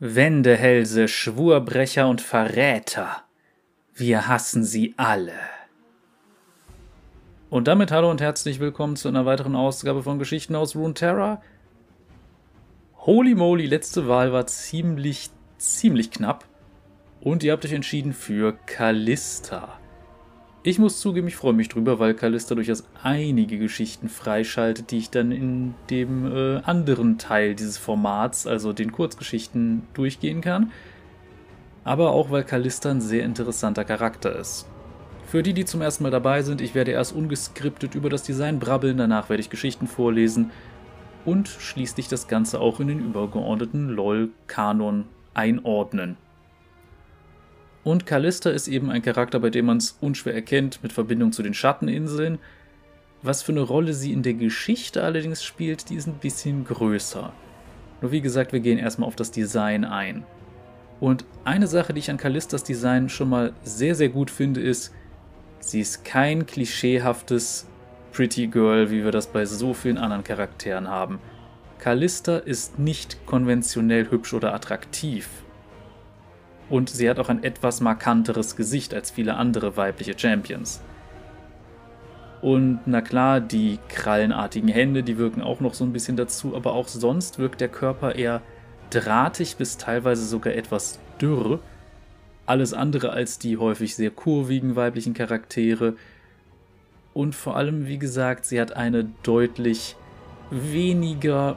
Wendehälse, Schwurbrecher und Verräter. Wir hassen sie alle. Und damit hallo und herzlich willkommen zu einer weiteren Ausgabe von Geschichten aus Runeterra. Holy moly, letzte Wahl war ziemlich, ziemlich knapp. Und ihr habt euch entschieden für Callista. Ich muss zugeben, ich freue mich drüber, weil Callista durchaus einige Geschichten freischaltet, die ich dann in dem äh, anderen Teil dieses Formats, also den Kurzgeschichten, durchgehen kann. Aber auch, weil Callista ein sehr interessanter Charakter ist. Für die, die zum ersten Mal dabei sind, ich werde erst ungeskriptet über das Design brabbeln, danach werde ich Geschichten vorlesen und schließlich das Ganze auch in den übergeordneten LOL-Kanon einordnen. Und Callista ist eben ein Charakter, bei dem man es unschwer erkennt, mit Verbindung zu den Schatteninseln. Was für eine Rolle sie in der Geschichte allerdings spielt, die ist ein bisschen größer. Nur wie gesagt, wir gehen erstmal auf das Design ein. Und eine Sache, die ich an Callistas Design schon mal sehr, sehr gut finde, ist, sie ist kein klischeehaftes Pretty Girl, wie wir das bei so vielen anderen Charakteren haben. Callista ist nicht konventionell hübsch oder attraktiv. Und sie hat auch ein etwas markanteres Gesicht als viele andere weibliche Champions. Und na klar, die krallenartigen Hände, die wirken auch noch so ein bisschen dazu, aber auch sonst wirkt der Körper eher drahtig bis teilweise sogar etwas dürr. Alles andere als die häufig sehr kurvigen weiblichen Charaktere. Und vor allem, wie gesagt, sie hat eine deutlich weniger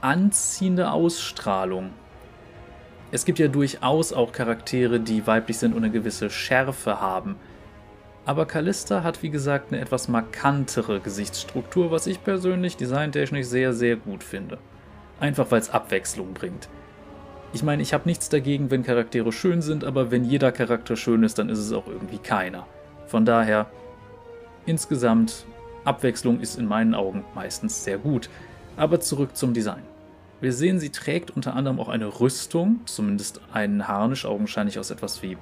anziehende Ausstrahlung. Es gibt ja durchaus auch Charaktere, die weiblich sind und eine gewisse Schärfe haben. Aber Callista hat wie gesagt eine etwas markantere Gesichtsstruktur, was ich persönlich designtechnisch sehr, sehr gut finde. Einfach weil es Abwechslung bringt. Ich meine, ich habe nichts dagegen, wenn Charaktere schön sind, aber wenn jeder Charakter schön ist, dann ist es auch irgendwie keiner. Von daher, insgesamt, Abwechslung ist in meinen Augen meistens sehr gut. Aber zurück zum Design. Wir sehen, sie trägt unter anderem auch eine Rüstung, zumindest einen Harnisch, augenscheinlich aus etwas wie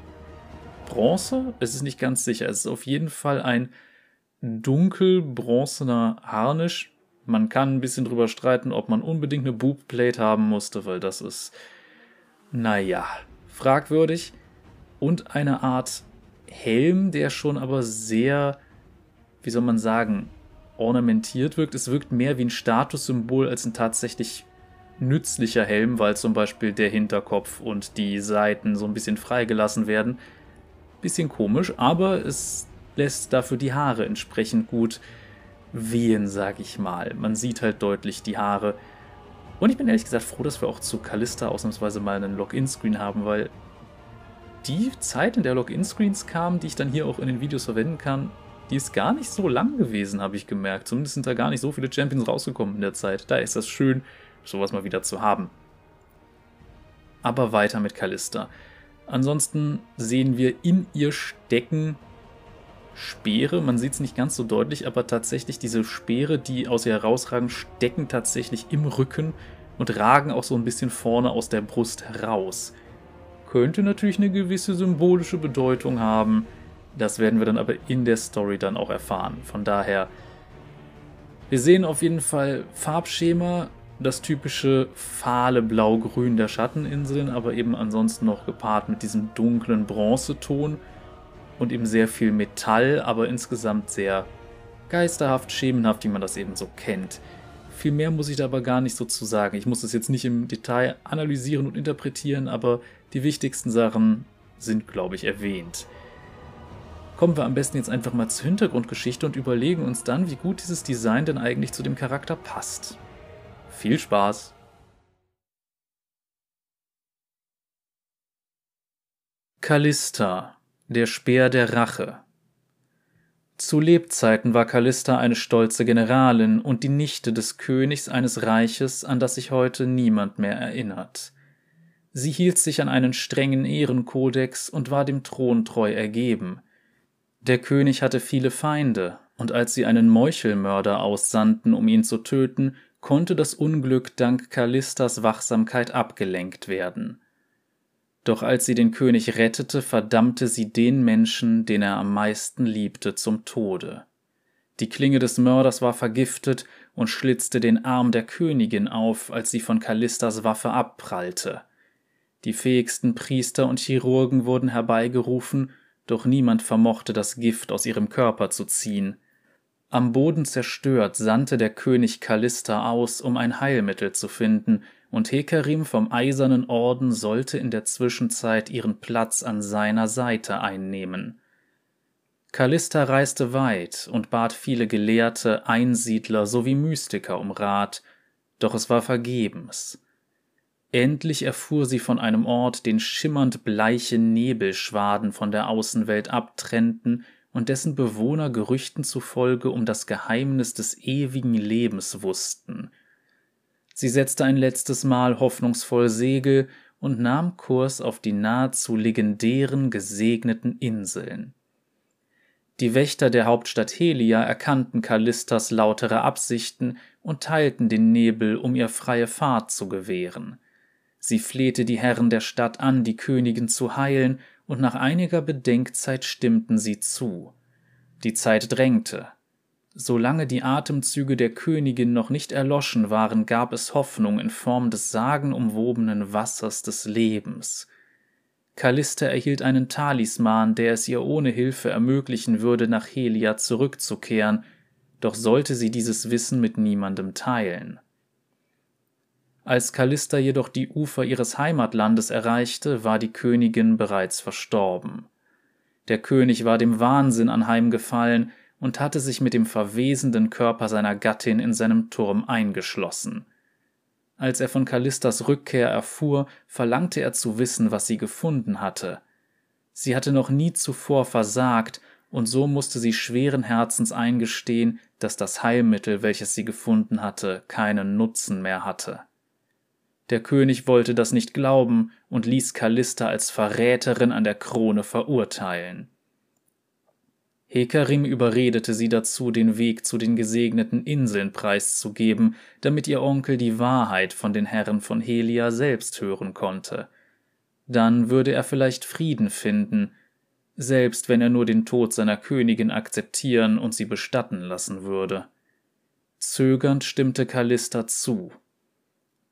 Bronze. Es ist nicht ganz sicher. Es ist auf jeden Fall ein dunkelbronzener Harnisch. Man kann ein bisschen drüber streiten, ob man unbedingt eine Boobplate haben musste, weil das ist, naja, fragwürdig. Und eine Art Helm, der schon aber sehr, wie soll man sagen, ornamentiert wirkt. Es wirkt mehr wie ein Statussymbol als ein tatsächlich nützlicher Helm, weil zum Beispiel der Hinterkopf und die Seiten so ein bisschen freigelassen werden. Bisschen komisch, aber es lässt dafür die Haare entsprechend gut wehen, sag ich mal. Man sieht halt deutlich die Haare. Und ich bin ehrlich gesagt froh, dass wir auch zu Callista ausnahmsweise mal einen Login-Screen haben, weil die Zeit, in der Login-Screens kamen, die ich dann hier auch in den Videos verwenden kann, die ist gar nicht so lang gewesen, habe ich gemerkt. Zumindest sind da gar nicht so viele Champions rausgekommen in der Zeit. Da ist das schön, sowas mal wieder zu haben. Aber weiter mit Callista. Ansonsten sehen wir in ihr stecken Speere. Man sieht es nicht ganz so deutlich, aber tatsächlich diese Speere, die aus ihr herausragen, stecken tatsächlich im Rücken und ragen auch so ein bisschen vorne aus der Brust heraus. Könnte natürlich eine gewisse symbolische Bedeutung haben. Das werden wir dann aber in der Story dann auch erfahren. Von daher, wir sehen auf jeden Fall Farbschema, das typische fahle Blau-Grün der Schatteninseln, aber eben ansonsten noch gepaart mit diesem dunklen Bronzeton und eben sehr viel Metall, aber insgesamt sehr geisterhaft, schemenhaft, wie man das eben so kennt. Viel mehr muss ich da aber gar nicht so zu sagen. Ich muss es jetzt nicht im Detail analysieren und interpretieren, aber die wichtigsten Sachen sind, glaube ich, erwähnt. Kommen wir am besten jetzt einfach mal zur Hintergrundgeschichte und überlegen uns dann, wie gut dieses Design denn eigentlich zu dem Charakter passt. Viel Spaß! Callista, der Speer der Rache Zu Lebzeiten war Callista eine stolze Generalin und die Nichte des Königs eines Reiches, an das sich heute niemand mehr erinnert. Sie hielt sich an einen strengen Ehrenkodex und war dem Thron treu ergeben. Der König hatte viele Feinde, und als sie einen Meuchelmörder aussandten, um ihn zu töten, konnte das Unglück dank Callistas Wachsamkeit abgelenkt werden. Doch als sie den König rettete, verdammte sie den Menschen, den er am meisten liebte, zum Tode. Die Klinge des Mörders war vergiftet, und schlitzte den Arm der Königin auf, als sie von Kallistas Waffe abprallte. Die fähigsten Priester und Chirurgen wurden herbeigerufen, doch niemand vermochte das Gift aus ihrem Körper zu ziehen. Am Boden zerstört sandte der König Kallista aus, um ein Heilmittel zu finden, und Hekarim vom Eisernen Orden sollte in der Zwischenzeit ihren Platz an seiner Seite einnehmen. Kallista reiste weit und bat viele Gelehrte, Einsiedler sowie Mystiker um Rat, doch es war vergebens. Endlich erfuhr sie von einem Ort, den schimmernd bleiche Nebelschwaden von der Außenwelt abtrennten und dessen Bewohner Gerüchten zufolge um das Geheimnis des ewigen Lebens wussten. Sie setzte ein letztes Mal hoffnungsvoll Segel und nahm Kurs auf die nahezu legendären gesegneten Inseln. Die Wächter der Hauptstadt Helia erkannten Kallistas lautere Absichten und teilten den Nebel, um ihr freie Fahrt zu gewähren. Sie flehte die Herren der Stadt an, die Königin zu heilen, und nach einiger Bedenkzeit stimmten sie zu. Die Zeit drängte. Solange die Atemzüge der Königin noch nicht erloschen waren, gab es Hoffnung in Form des sagenumwobenen Wassers des Lebens. Callista erhielt einen Talisman, der es ihr ohne Hilfe ermöglichen würde, nach Helia zurückzukehren, doch sollte sie dieses Wissen mit niemandem teilen. Als Callista jedoch die Ufer ihres Heimatlandes erreichte, war die Königin bereits verstorben. Der König war dem Wahnsinn anheimgefallen und hatte sich mit dem verwesenden Körper seiner Gattin in seinem Turm eingeschlossen. Als er von Callistas Rückkehr erfuhr, verlangte er zu wissen, was sie gefunden hatte. Sie hatte noch nie zuvor versagt, und so musste sie schweren Herzens eingestehen, dass das Heilmittel, welches sie gefunden hatte, keinen Nutzen mehr hatte. Der König wollte das nicht glauben und ließ Callista als Verräterin an der Krone verurteilen. Hekarim überredete sie dazu, den Weg zu den gesegneten Inseln preiszugeben, damit ihr Onkel die Wahrheit von den Herren von Helia selbst hören konnte. Dann würde er vielleicht Frieden finden, selbst wenn er nur den Tod seiner Königin akzeptieren und sie bestatten lassen würde. Zögernd stimmte Callista zu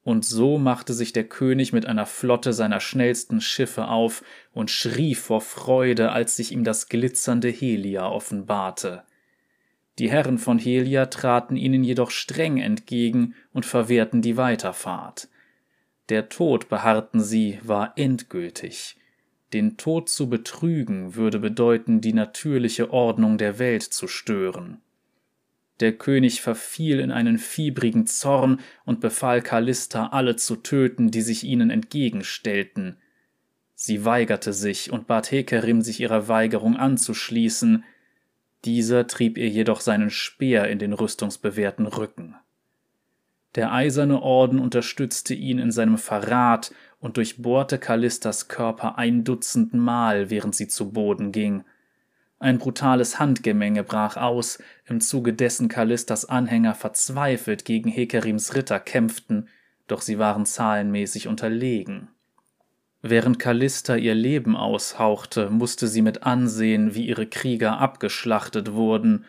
und so machte sich der König mit einer Flotte seiner schnellsten Schiffe auf und schrie vor Freude, als sich ihm das glitzernde Helia offenbarte. Die Herren von Helia traten ihnen jedoch streng entgegen und verwehrten die Weiterfahrt. Der Tod, beharrten sie, war endgültig. Den Tod zu betrügen würde bedeuten, die natürliche Ordnung der Welt zu stören. Der König verfiel in einen fiebrigen Zorn und befahl Callista, alle zu töten, die sich ihnen entgegenstellten. Sie weigerte sich und bat Hekerim, sich ihrer Weigerung anzuschließen. Dieser trieb ihr jedoch seinen Speer in den rüstungsbewehrten Rücken. Der eiserne Orden unterstützte ihn in seinem Verrat und durchbohrte Callistas Körper ein Dutzend Mal, während sie zu Boden ging. Ein brutales Handgemenge brach aus, im Zuge dessen Callistas Anhänger verzweifelt gegen Hekerims Ritter kämpften, doch sie waren zahlenmäßig unterlegen. Während Callista ihr Leben aushauchte, musste sie mit ansehen, wie ihre Krieger abgeschlachtet wurden,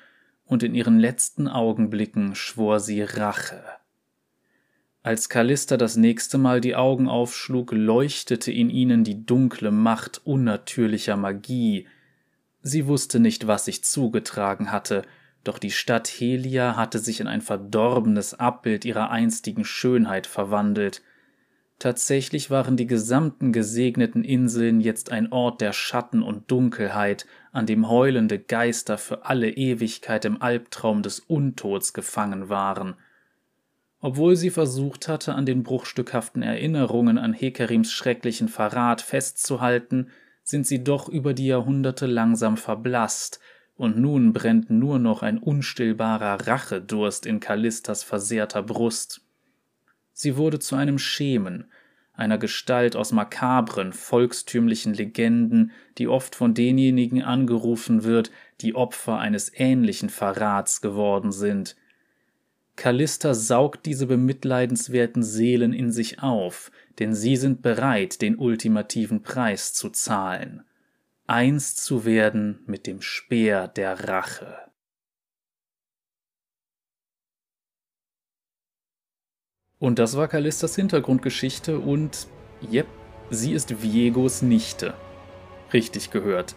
und in ihren letzten Augenblicken schwor sie Rache. Als Callista das nächste Mal die Augen aufschlug, leuchtete in ihnen die dunkle Macht unnatürlicher Magie, Sie wusste nicht, was sich zugetragen hatte, doch die Stadt Helia hatte sich in ein verdorbenes Abbild ihrer einstigen Schönheit verwandelt. Tatsächlich waren die gesamten gesegneten Inseln jetzt ein Ort der Schatten und Dunkelheit, an dem heulende Geister für alle Ewigkeit im Albtraum des Untods gefangen waren. Obwohl sie versucht hatte, an den bruchstückhaften Erinnerungen an Hekerims schrecklichen Verrat festzuhalten, sind sie doch über die Jahrhunderte langsam verblasst, und nun brennt nur noch ein unstillbarer Rachedurst in Callistas versehrter Brust. Sie wurde zu einem Schemen, einer Gestalt aus makabren, volkstümlichen Legenden, die oft von denjenigen angerufen wird, die Opfer eines ähnlichen Verrats geworden sind – Callista saugt diese bemitleidenswerten Seelen in sich auf, denn sie sind bereit, den ultimativen Preis zu zahlen, eins zu werden mit dem Speer der Rache. Und das war Callistas Hintergrundgeschichte und, yep, sie ist Viegos Nichte. Richtig gehört.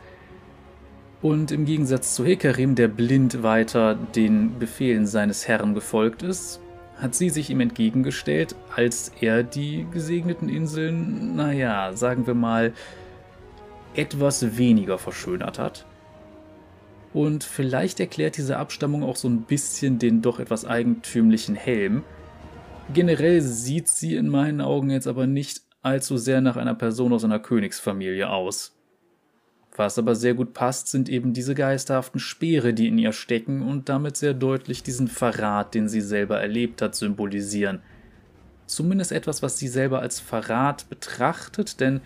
Und im Gegensatz zu Hekarim, der blind weiter den Befehlen seines Herrn gefolgt ist, hat sie sich ihm entgegengestellt, als er die gesegneten Inseln, naja, sagen wir mal, etwas weniger verschönert hat. Und vielleicht erklärt diese Abstammung auch so ein bisschen den doch etwas eigentümlichen Helm. Generell sieht sie in meinen Augen jetzt aber nicht allzu sehr nach einer Person aus einer Königsfamilie aus. Was aber sehr gut passt, sind eben diese geisterhaften Speere, die in ihr stecken und damit sehr deutlich diesen Verrat, den sie selber erlebt hat, symbolisieren. Zumindest etwas, was sie selber als Verrat betrachtet, denn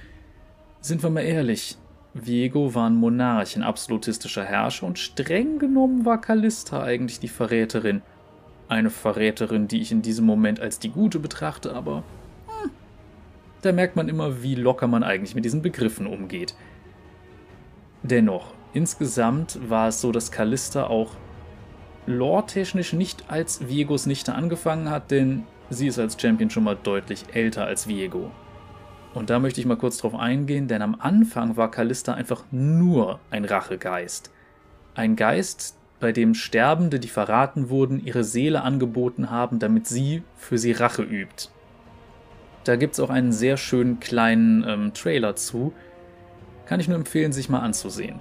sind wir mal ehrlich, Viego war ein Monarch, ein absolutistischer Herrscher und streng genommen war Callista eigentlich die Verräterin. Eine Verräterin, die ich in diesem Moment als die Gute betrachte, aber hm, da merkt man immer, wie locker man eigentlich mit diesen Begriffen umgeht. Dennoch, insgesamt war es so, dass Callista auch lore-technisch nicht als Viegos Nichte angefangen hat, denn sie ist als Champion schon mal deutlich älter als Viego. Und da möchte ich mal kurz drauf eingehen, denn am Anfang war Callista einfach nur ein Rachegeist. Ein Geist, bei dem Sterbende, die verraten wurden, ihre Seele angeboten haben, damit sie für sie Rache übt. Da gibt es auch einen sehr schönen kleinen ähm, Trailer zu, kann ich nur empfehlen, sich mal anzusehen.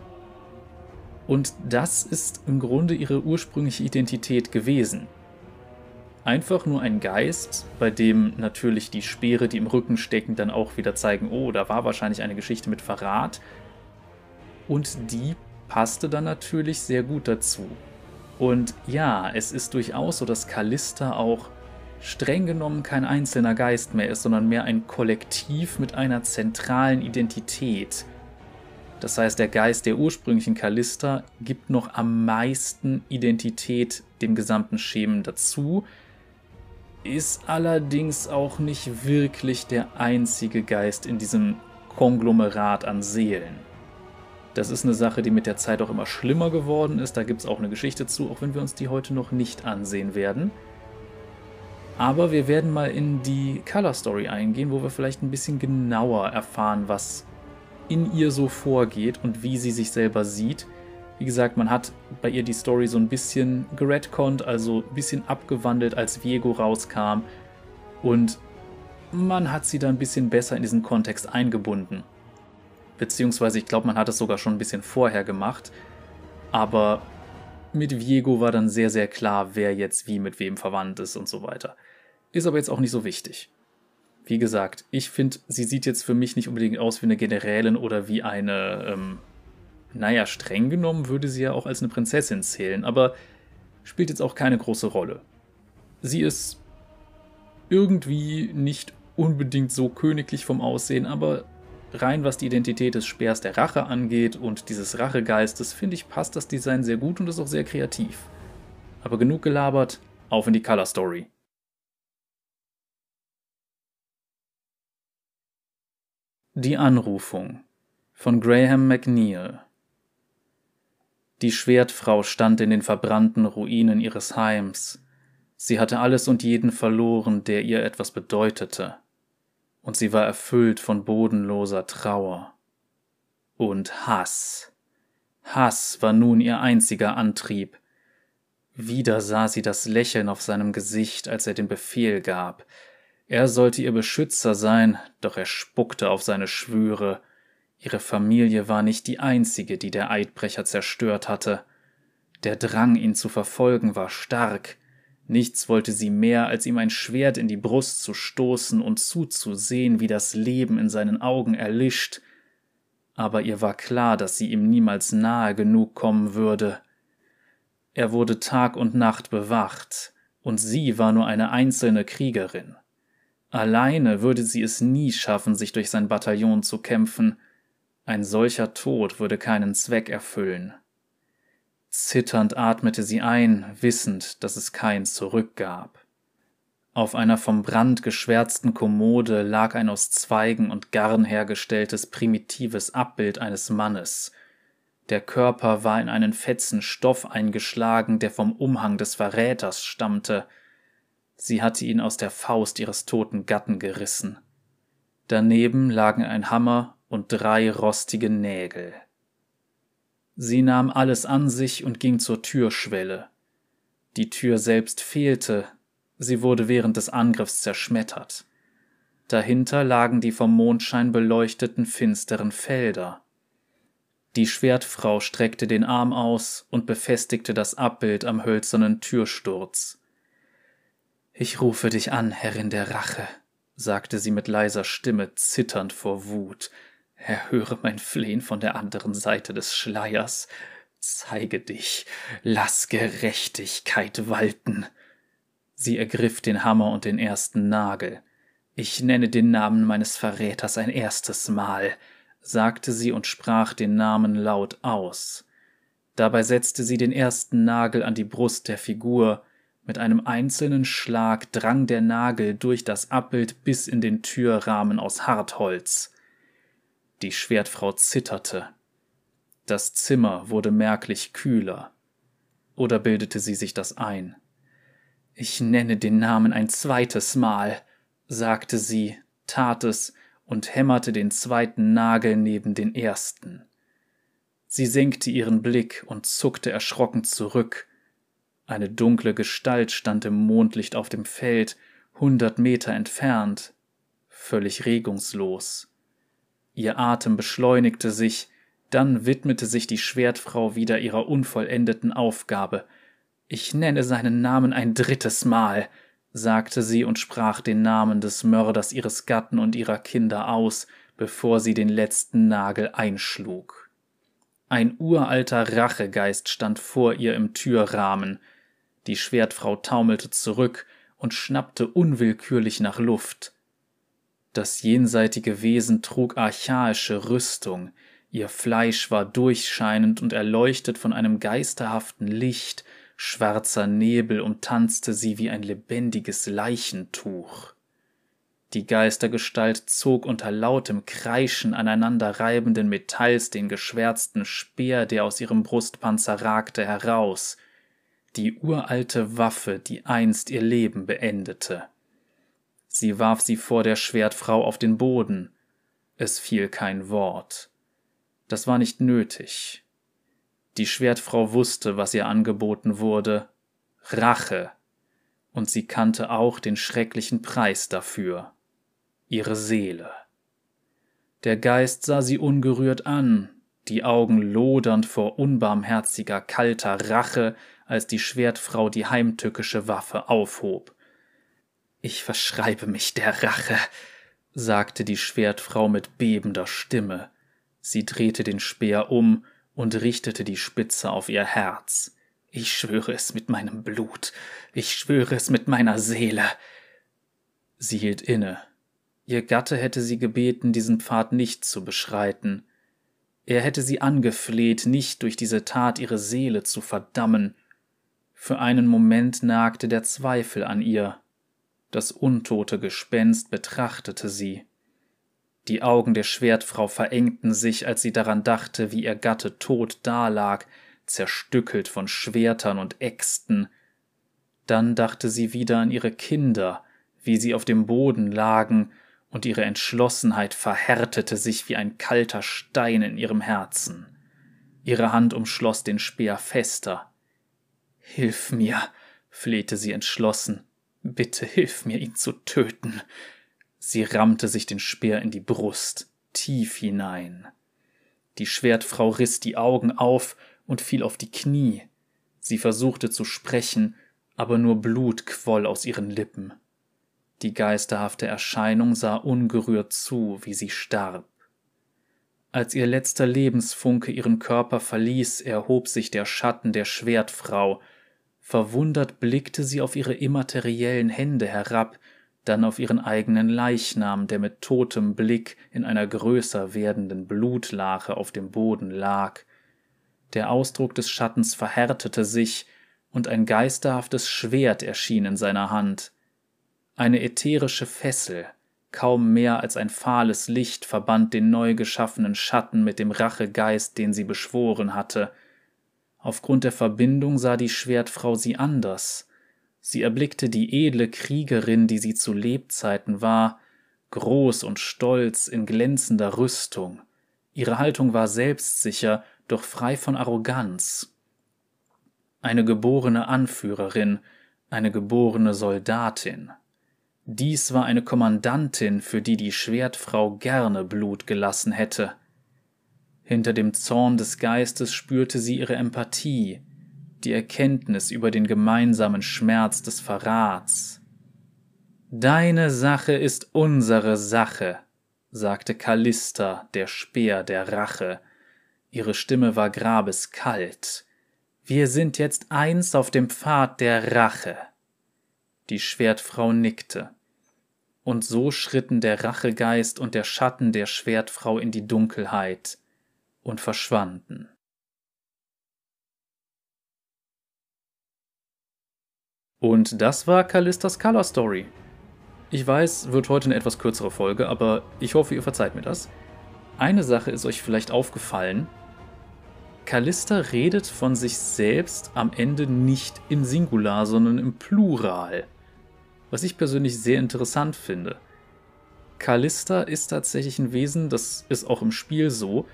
Und das ist im Grunde ihre ursprüngliche Identität gewesen. Einfach nur ein Geist, bei dem natürlich die Speere, die im Rücken stecken, dann auch wieder zeigen, oh, da war wahrscheinlich eine Geschichte mit Verrat. Und die passte dann natürlich sehr gut dazu. Und ja, es ist durchaus so, dass Callista auch streng genommen kein einzelner Geist mehr ist, sondern mehr ein Kollektiv mit einer zentralen Identität. Das heißt, der Geist der ursprünglichen Callista gibt noch am meisten Identität dem gesamten Schemen dazu, ist allerdings auch nicht wirklich der einzige Geist in diesem Konglomerat an Seelen. Das ist eine Sache, die mit der Zeit auch immer schlimmer geworden ist. Da gibt es auch eine Geschichte zu, auch wenn wir uns die heute noch nicht ansehen werden. Aber wir werden mal in die Color Story eingehen, wo wir vielleicht ein bisschen genauer erfahren, was in ihr so vorgeht und wie sie sich selber sieht. Wie gesagt, man hat bei ihr die Story so ein bisschen geredconnt, also ein bisschen abgewandelt, als Viego rauskam. Und man hat sie dann ein bisschen besser in diesen Kontext eingebunden. Beziehungsweise, ich glaube, man hat es sogar schon ein bisschen vorher gemacht. Aber mit Viego war dann sehr, sehr klar, wer jetzt wie mit wem verwandt ist und so weiter. Ist aber jetzt auch nicht so wichtig. Wie gesagt, ich finde, sie sieht jetzt für mich nicht unbedingt aus wie eine Generälin oder wie eine, ähm, naja, streng genommen würde sie ja auch als eine Prinzessin zählen, aber spielt jetzt auch keine große Rolle. Sie ist irgendwie nicht unbedingt so königlich vom Aussehen, aber rein was die Identität des Speers der Rache angeht und dieses Rachegeistes, finde ich, passt das Design sehr gut und ist auch sehr kreativ. Aber genug gelabert, auf in die Color Story. Die Anrufung von Graham McNeil Die Schwertfrau stand in den verbrannten Ruinen ihres Heims. Sie hatte alles und jeden verloren, der ihr etwas bedeutete, und sie war erfüllt von bodenloser Trauer. Und Hass. Hass war nun ihr einziger Antrieb. Wieder sah sie das Lächeln auf seinem Gesicht, als er den Befehl gab, er sollte ihr Beschützer sein, doch er spuckte auf seine Schwüre. Ihre Familie war nicht die einzige, die der Eidbrecher zerstört hatte. Der Drang, ihn zu verfolgen, war stark. Nichts wollte sie mehr, als ihm ein Schwert in die Brust zu stoßen und zuzusehen, wie das Leben in seinen Augen erlischt. Aber ihr war klar, dass sie ihm niemals nahe genug kommen würde. Er wurde Tag und Nacht bewacht, und sie war nur eine einzelne Kriegerin. Alleine würde sie es nie schaffen, sich durch sein Bataillon zu kämpfen. Ein solcher Tod würde keinen Zweck erfüllen. Zitternd atmete sie ein, wissend, dass es kein Zurück gab. Auf einer vom Brand geschwärzten Kommode lag ein aus Zweigen und Garn hergestelltes primitives Abbild eines Mannes. Der Körper war in einen Fetzen Stoff eingeschlagen, der vom Umhang des Verräters stammte. Sie hatte ihn aus der Faust ihres toten Gatten gerissen. Daneben lagen ein Hammer und drei rostige Nägel. Sie nahm alles an sich und ging zur Türschwelle. Die Tür selbst fehlte, sie wurde während des Angriffs zerschmettert. Dahinter lagen die vom Mondschein beleuchteten finsteren Felder. Die Schwertfrau streckte den Arm aus und befestigte das Abbild am hölzernen Türsturz. Ich rufe dich an, Herrin der Rache, sagte sie mit leiser Stimme, zitternd vor Wut. Erhöre mein Flehen von der anderen Seite des Schleiers. Zeige dich, lass Gerechtigkeit walten. Sie ergriff den Hammer und den ersten Nagel. Ich nenne den Namen meines Verräters ein erstes Mal, sagte sie und sprach den Namen laut aus. Dabei setzte sie den ersten Nagel an die Brust der Figur, mit einem einzelnen Schlag drang der Nagel durch das Abbild bis in den Türrahmen aus Hartholz. Die Schwertfrau zitterte. Das Zimmer wurde merklich kühler. Oder bildete sie sich das ein? Ich nenne den Namen ein zweites Mal, sagte sie, tat es und hämmerte den zweiten Nagel neben den ersten. Sie senkte ihren Blick und zuckte erschrocken zurück. Eine dunkle Gestalt stand im Mondlicht auf dem Feld, hundert Meter entfernt, völlig regungslos. Ihr Atem beschleunigte sich, dann widmete sich die Schwertfrau wieder ihrer unvollendeten Aufgabe. Ich nenne seinen Namen ein drittes Mal, sagte sie und sprach den Namen des Mörders ihres Gatten und ihrer Kinder aus, bevor sie den letzten Nagel einschlug. Ein uralter Rachegeist stand vor ihr im Türrahmen. Die Schwertfrau taumelte zurück und schnappte unwillkürlich nach Luft. Das jenseitige Wesen trug archaische Rüstung, ihr Fleisch war durchscheinend und erleuchtet von einem geisterhaften Licht, schwarzer Nebel umtanzte sie wie ein lebendiges Leichentuch. Die Geistergestalt zog unter lautem Kreischen aneinanderreibenden Metalls den geschwärzten Speer, der aus ihrem Brustpanzer ragte, heraus, die uralte Waffe, die einst ihr Leben beendete. Sie warf sie vor der Schwertfrau auf den Boden. Es fiel kein Wort. Das war nicht nötig. Die Schwertfrau wusste, was ihr angeboten wurde Rache, und sie kannte auch den schrecklichen Preis dafür ihre Seele. Der Geist sah sie ungerührt an, die Augen lodernd vor unbarmherziger, kalter Rache, als die Schwertfrau die heimtückische Waffe aufhob. Ich verschreibe mich der Rache, sagte die Schwertfrau mit bebender Stimme. Sie drehte den Speer um und richtete die Spitze auf ihr Herz. Ich schwöre es mit meinem Blut, ich schwöre es mit meiner Seele. Sie hielt inne. Ihr Gatte hätte sie gebeten, diesen Pfad nicht zu beschreiten. Er hätte sie angefleht, nicht durch diese Tat ihre Seele zu verdammen. Für einen Moment nagte der Zweifel an ihr. Das untote Gespenst betrachtete sie. Die Augen der Schwertfrau verengten sich, als sie daran dachte, wie ihr Gatte tot dalag, zerstückelt von Schwertern und Äxten. Dann dachte sie wieder an ihre Kinder, wie sie auf dem Boden lagen, und ihre Entschlossenheit verhärtete sich wie ein kalter Stein in ihrem Herzen. Ihre Hand umschloss den Speer fester. Hilf mir, flehte sie entschlossen, bitte hilf mir, ihn zu töten. Sie rammte sich den Speer in die Brust, tief hinein. Die Schwertfrau riss die Augen auf und fiel auf die Knie. Sie versuchte zu sprechen, aber nur Blut quoll aus ihren Lippen. Die geisterhafte Erscheinung sah ungerührt zu, wie sie starb. Als ihr letzter Lebensfunke ihren Körper verließ, erhob sich der Schatten der Schwertfrau. Verwundert blickte sie auf ihre immateriellen Hände herab, dann auf ihren eigenen Leichnam, der mit totem Blick in einer größer werdenden Blutlache auf dem Boden lag. Der Ausdruck des Schattens verhärtete sich, und ein geisterhaftes Schwert erschien in seiner Hand. Eine ätherische Fessel, kaum mehr als ein fahles Licht, verband den neu geschaffenen Schatten mit dem Rachegeist, den sie beschworen hatte. Aufgrund der Verbindung sah die Schwertfrau sie anders, Sie erblickte die edle Kriegerin, die sie zu Lebzeiten war, groß und stolz in glänzender Rüstung. Ihre Haltung war selbstsicher, doch frei von Arroganz. Eine geborene Anführerin, eine geborene Soldatin. Dies war eine Kommandantin, für die die Schwertfrau gerne Blut gelassen hätte. Hinter dem Zorn des Geistes spürte sie ihre Empathie, die Erkenntnis über den gemeinsamen Schmerz des Verrats. Deine Sache ist unsere Sache, sagte Callista, der Speer der Rache. Ihre Stimme war grabeskalt. Wir sind jetzt eins auf dem Pfad der Rache. Die Schwertfrau nickte. Und so schritten der Rachegeist und der Schatten der Schwertfrau in die Dunkelheit und verschwanden. Und das war Callistas Color Story. Ich weiß, wird heute eine etwas kürzere Folge, aber ich hoffe, ihr verzeiht mir das. Eine Sache ist euch vielleicht aufgefallen. Callista redet von sich selbst am Ende nicht im Singular, sondern im Plural. Was ich persönlich sehr interessant finde. Callista ist tatsächlich ein Wesen, das ist auch im Spiel so,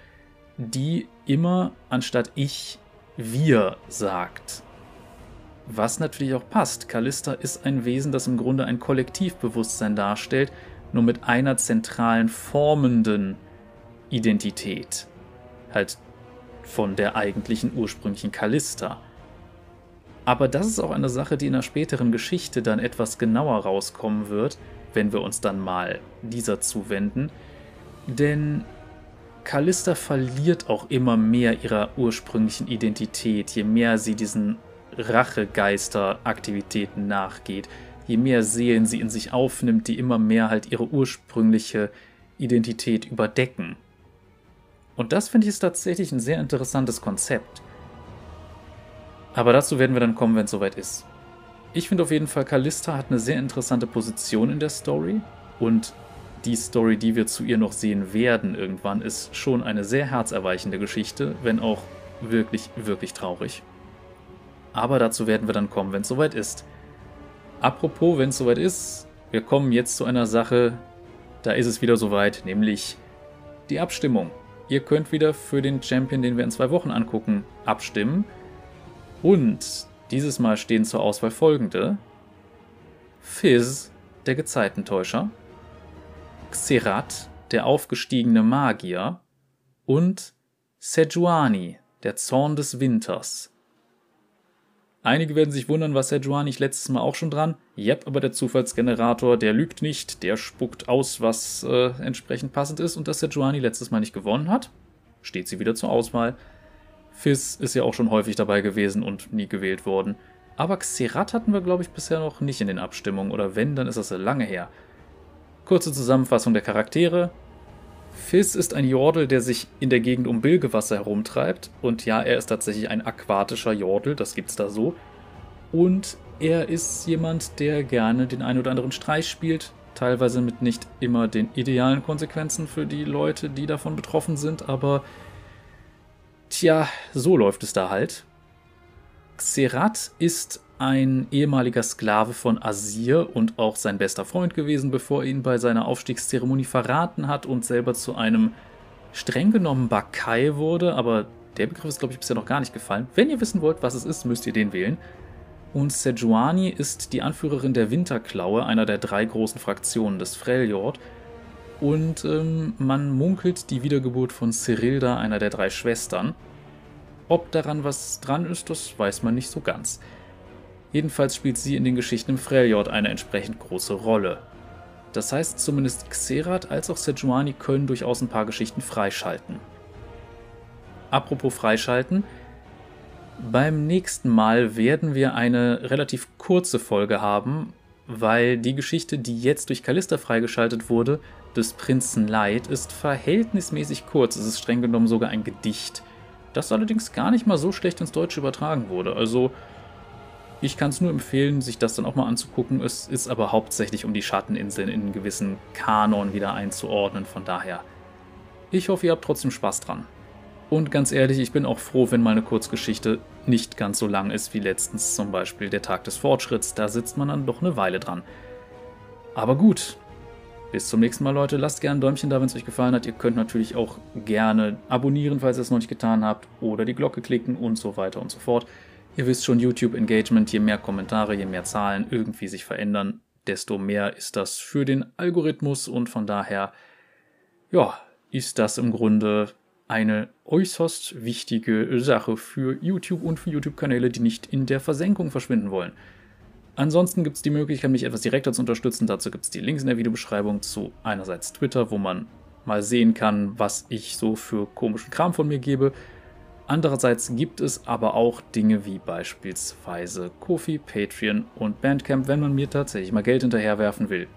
die immer anstatt ich wir sagt was natürlich auch passt. Callista ist ein Wesen, das im Grunde ein Kollektivbewusstsein darstellt, nur mit einer zentralen formenden Identität. Halt von der eigentlichen ursprünglichen Callista. Aber das ist auch eine Sache, die in der späteren Geschichte dann etwas genauer rauskommen wird, wenn wir uns dann mal dieser zuwenden. Denn Callista verliert auch immer mehr ihrer ursprünglichen Identität, je mehr sie diesen Rachegeister-Aktivitäten nachgeht, je mehr Seelen sie in sich aufnimmt, die immer mehr halt ihre ursprüngliche Identität überdecken. Und das finde ich ist tatsächlich ein sehr interessantes Konzept. Aber dazu werden wir dann kommen, wenn es soweit ist. Ich finde auf jeden Fall, Callista hat eine sehr interessante Position in der Story und die Story, die wir zu ihr noch sehen werden irgendwann, ist schon eine sehr herzerweichende Geschichte, wenn auch wirklich, wirklich traurig. Aber dazu werden wir dann kommen, wenn es soweit ist. Apropos, wenn es soweit ist, wir kommen jetzt zu einer Sache, da ist es wieder soweit, nämlich die Abstimmung. Ihr könnt wieder für den Champion, den wir in zwei Wochen angucken, abstimmen. Und dieses Mal stehen zur Auswahl folgende: Fizz, der Gezeitentäuscher, Xerat, der aufgestiegene Magier und Sejuani, der Zorn des Winters. Einige werden sich wundern, was Sejuani nicht letztes Mal auch schon dran? Yep, aber der Zufallsgenerator, der lügt nicht, der spuckt aus, was äh, entsprechend passend ist und dass Sejuani letztes Mal nicht gewonnen hat, steht sie wieder zur Auswahl. Fizz ist ja auch schon häufig dabei gewesen und nie gewählt worden. Aber Xerath hatten wir, glaube ich, bisher noch nicht in den Abstimmungen, oder wenn, dann ist das lange her. Kurze Zusammenfassung der Charaktere. Fizz ist ein Jordel, der sich in der Gegend um Bilgewasser herumtreibt. Und ja, er ist tatsächlich ein aquatischer Jordel, das gibt's da so. Und er ist jemand, der gerne den einen oder anderen Streich spielt, teilweise mit nicht immer den idealen Konsequenzen für die Leute, die davon betroffen sind, aber tja, so läuft es da halt. Xerath ist ein ehemaliger Sklave von Asir und auch sein bester Freund gewesen, bevor er ihn bei seiner Aufstiegszeremonie verraten hat und selber zu einem streng genommen Bakai wurde, aber der Begriff ist, glaube ich, bisher noch gar nicht gefallen. Wenn ihr wissen wollt, was es ist, müsst ihr den wählen. Und Sejuani ist die Anführerin der Winterklaue, einer der drei großen Fraktionen des Freljord. Und ähm, man munkelt die Wiedergeburt von Cyrilda, einer der drei Schwestern. Ob daran was dran ist, das weiß man nicht so ganz. Jedenfalls spielt sie in den Geschichten im Freljord eine entsprechend große Rolle. Das heißt, zumindest Xerath als auch Sejuani können durchaus ein paar Geschichten freischalten. Apropos freischalten, beim nächsten Mal werden wir eine relativ kurze Folge haben, weil die Geschichte, die jetzt durch Callista freigeschaltet wurde, des Prinzen Leid, ist verhältnismäßig kurz. Es ist streng genommen sogar ein Gedicht, das allerdings gar nicht mal so schlecht ins Deutsche übertragen wurde. Also ich kann es nur empfehlen, sich das dann auch mal anzugucken. Es ist aber hauptsächlich um die Schatteninseln in einen gewissen Kanon wieder einzuordnen. Von daher, ich hoffe, ihr habt trotzdem Spaß dran. Und ganz ehrlich, ich bin auch froh, wenn mal eine Kurzgeschichte nicht ganz so lang ist wie letztens zum Beispiel der Tag des Fortschritts. Da sitzt man dann doch eine Weile dran. Aber gut. Bis zum nächsten Mal, Leute. Lasst gerne ein Däumchen da, wenn es euch gefallen hat. Ihr könnt natürlich auch gerne abonnieren, falls ihr es noch nicht getan habt, oder die Glocke klicken und so weiter und so fort. Ihr wisst schon, YouTube Engagement, je mehr Kommentare, je mehr Zahlen irgendwie sich verändern, desto mehr ist das für den Algorithmus und von daher, ja, ist das im Grunde eine äußerst wichtige Sache für YouTube und für YouTube-Kanäle, die nicht in der Versenkung verschwinden wollen. Ansonsten gibt es die Möglichkeit, mich etwas direkter zu unterstützen. Dazu gibt es die Links in der Videobeschreibung zu einerseits Twitter, wo man mal sehen kann, was ich so für komischen Kram von mir gebe. Andererseits gibt es aber auch Dinge wie beispielsweise Kofi, Patreon und Bandcamp, wenn man mir tatsächlich mal Geld hinterherwerfen will.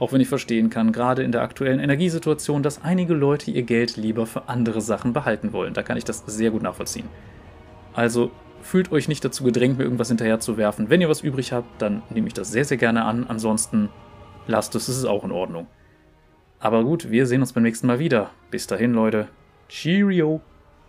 Auch wenn ich verstehen kann, gerade in der aktuellen Energiesituation, dass einige Leute ihr Geld lieber für andere Sachen behalten wollen. Da kann ich das sehr gut nachvollziehen. Also fühlt euch nicht dazu gedrängt, mir irgendwas hinterherzuwerfen. Wenn ihr was übrig habt, dann nehme ich das sehr, sehr gerne an. Ansonsten lasst es, es ist auch in Ordnung. Aber gut, wir sehen uns beim nächsten Mal wieder. Bis dahin, Leute. Cheerio!